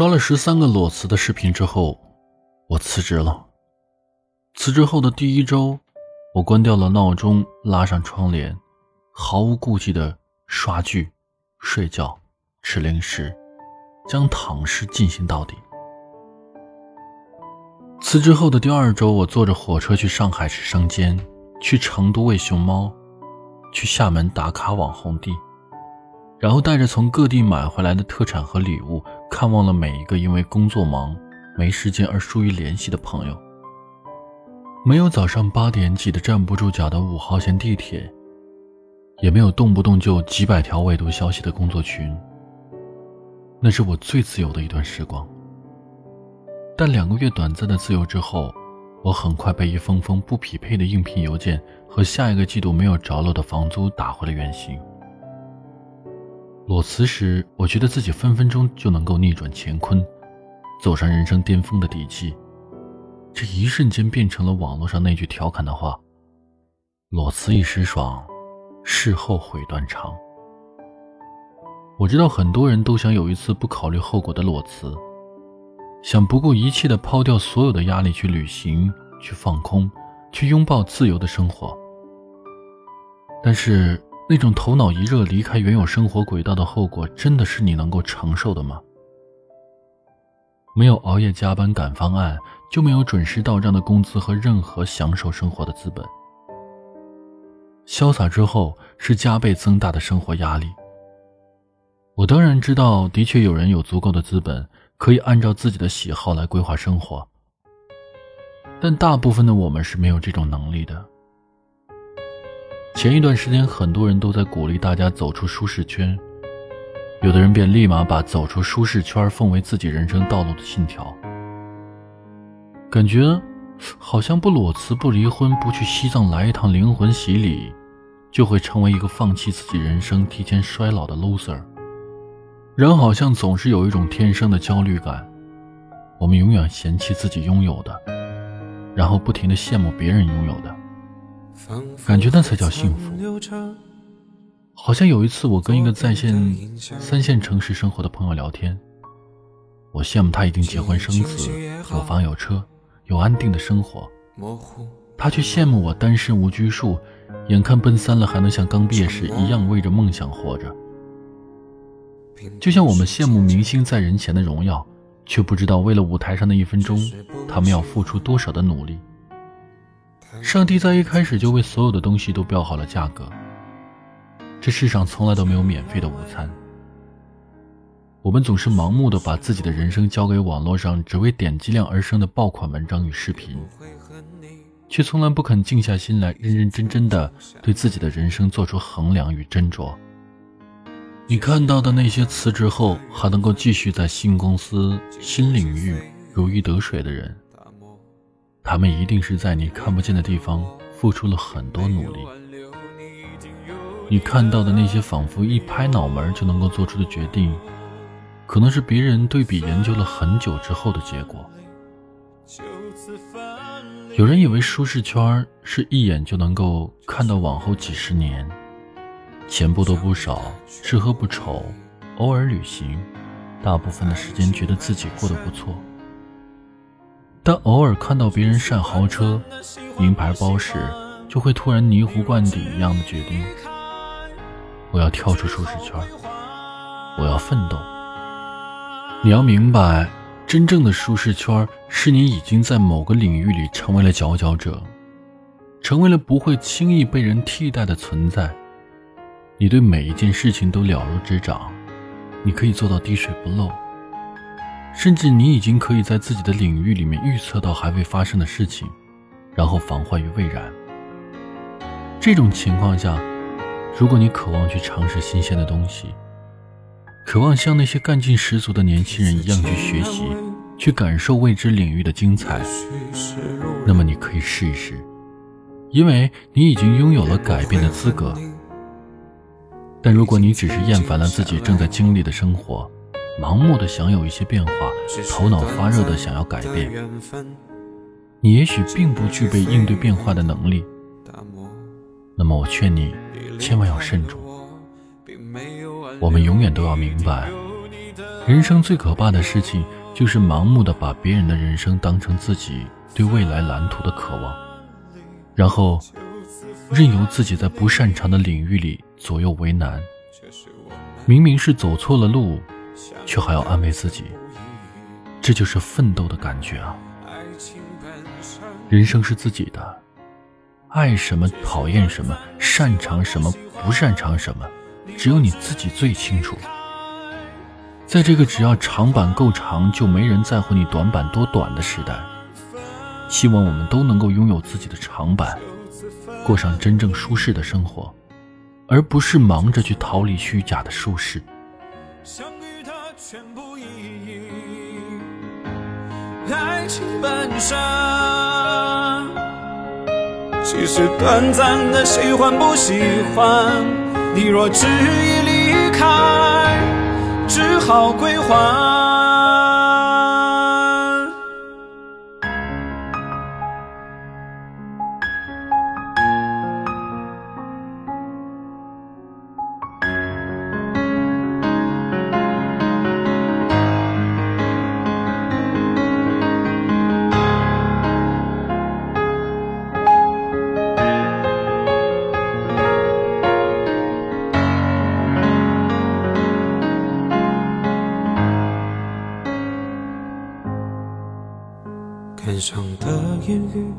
刷了十三个裸辞的视频之后，我辞职了。辞职后的第一周，我关掉了闹钟，拉上窗帘，毫无顾忌的刷剧、睡觉、吃零食，将躺尸进行到底。辞职后的第二周，我坐着火车去上海吃生煎，去成都喂熊猫，去厦门打卡网红地。然后带着从各地买回来的特产和礼物，看望了每一个因为工作忙没时间而疏于联系的朋友。没有早上八点挤得站不住脚的五号线地铁，也没有动不动就几百条未读消息的工作群。那是我最自由的一段时光。但两个月短暂的自由之后，我很快被一封封不匹配的应聘邮件和下一个季度没有着落的房租打回了原形。裸辞时，我觉得自己分分钟就能够逆转乾坤，走上人生巅峰的底气。这一瞬间变成了网络上那句调侃的话：“裸辞一时爽，事后悔断肠。”我知道很多人都想有一次不考虑后果的裸辞，想不顾一切的抛掉所有的压力去旅行、去放空、去拥抱自由的生活。但是。那种头脑一热离开原有生活轨道的后果，真的是你能够承受的吗？没有熬夜加班赶方案，就没有准时到账的工资和任何享受生活的资本。潇洒之后是加倍增大的生活压力。我当然知道，的确有人有足够的资本，可以按照自己的喜好来规划生活，但大部分的我们是没有这种能力的。前一段时间，很多人都在鼓励大家走出舒适圈，有的人便立马把走出舒适圈奉为自己人生道路的信条，感觉好像不裸辞、不离婚、不去西藏来一趟灵魂洗礼，就会成为一个放弃自己人生、提前衰老的 loser。人好像总是有一种天生的焦虑感，我们永远嫌弃自己拥有的，然后不停的羡慕别人拥有的。感觉那才叫幸福。好像有一次，我跟一个在线三线城市生活的朋友聊天，我羡慕他已经结婚生子，有房有车，有安定的生活，他却羡慕我单身无拘束，眼看奔三了还能像刚毕业时一样为着梦想活着。就像我们羡慕明星在人前的荣耀，却不知道为了舞台上的一分钟，他们要付出多少的努力。上帝在一开始就为所有的东西都标好了价格。这世上从来都没有免费的午餐。我们总是盲目的把自己的人生交给网络上只为点击量而生的爆款文章与视频，却从来不肯静下心来，认认真真的对自己的人生做出衡量与斟酌。你看到的那些辞职后还能够继续在新公司、新领域如鱼得水的人。他们一定是在你看不见的地方付出了很多努力。你看到的那些仿佛一拍脑门就能够做出的决定，可能是别人对比研究了很久之后的结果。有人以为舒适圈是一眼就能够看到往后几十年，钱不多不少，吃喝不愁，偶尔旅行，大部分的时间觉得自己过得不错。但偶尔看到别人晒豪车、名牌包时，就会突然醍醐灌顶一样的决定：我要跳出舒适圈，我要奋斗。你要明白，真正的舒适圈是你已经在某个领域里成为了佼佼者，成为了不会轻易被人替代的存在。你对每一件事情都了如指掌，你可以做到滴水不漏。甚至你已经可以在自己的领域里面预测到还未发生的事情，然后防患于未然。这种情况下，如果你渴望去尝试新鲜的东西，渴望像那些干劲十足的年轻人一样去学习，去感受未知领域的精彩，那么你可以试一试，因为你已经拥有了改变的资格。但如果你只是厌烦了自己正在经历的生活，盲目的想有一些变化，头脑发热的想要改变，你也许并不具备应对变化的能力。那么我劝你，千万要慎重。我们永远都要明白，人生最可怕的事情，就是盲目的把别人的人生当成自己对未来蓝图的渴望，然后任由自己在不擅长的领域里左右为难。明明是走错了路，却还要安慰自己，这就是奋斗的感觉啊！人生是自己的，爱什么，讨厌什么，擅长什么，不擅长什么，只有你自己最清楚。在这个只要长板够长就没人在乎你短板多短的时代，希望我们都能够拥有自己的长板，过上真正舒适的生活，而不是忙着去逃离虚假的舒适。爱情本身其实短暂的喜欢不喜欢，你若执意离开，只好归还。脸上的言语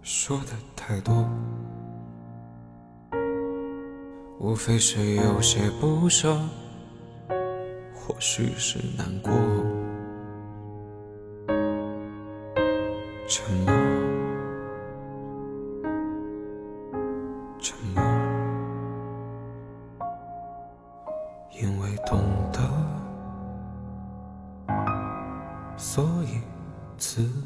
说的太多，无非是有些不舍，或许是难过。沉默，沉默，所以，慈悲。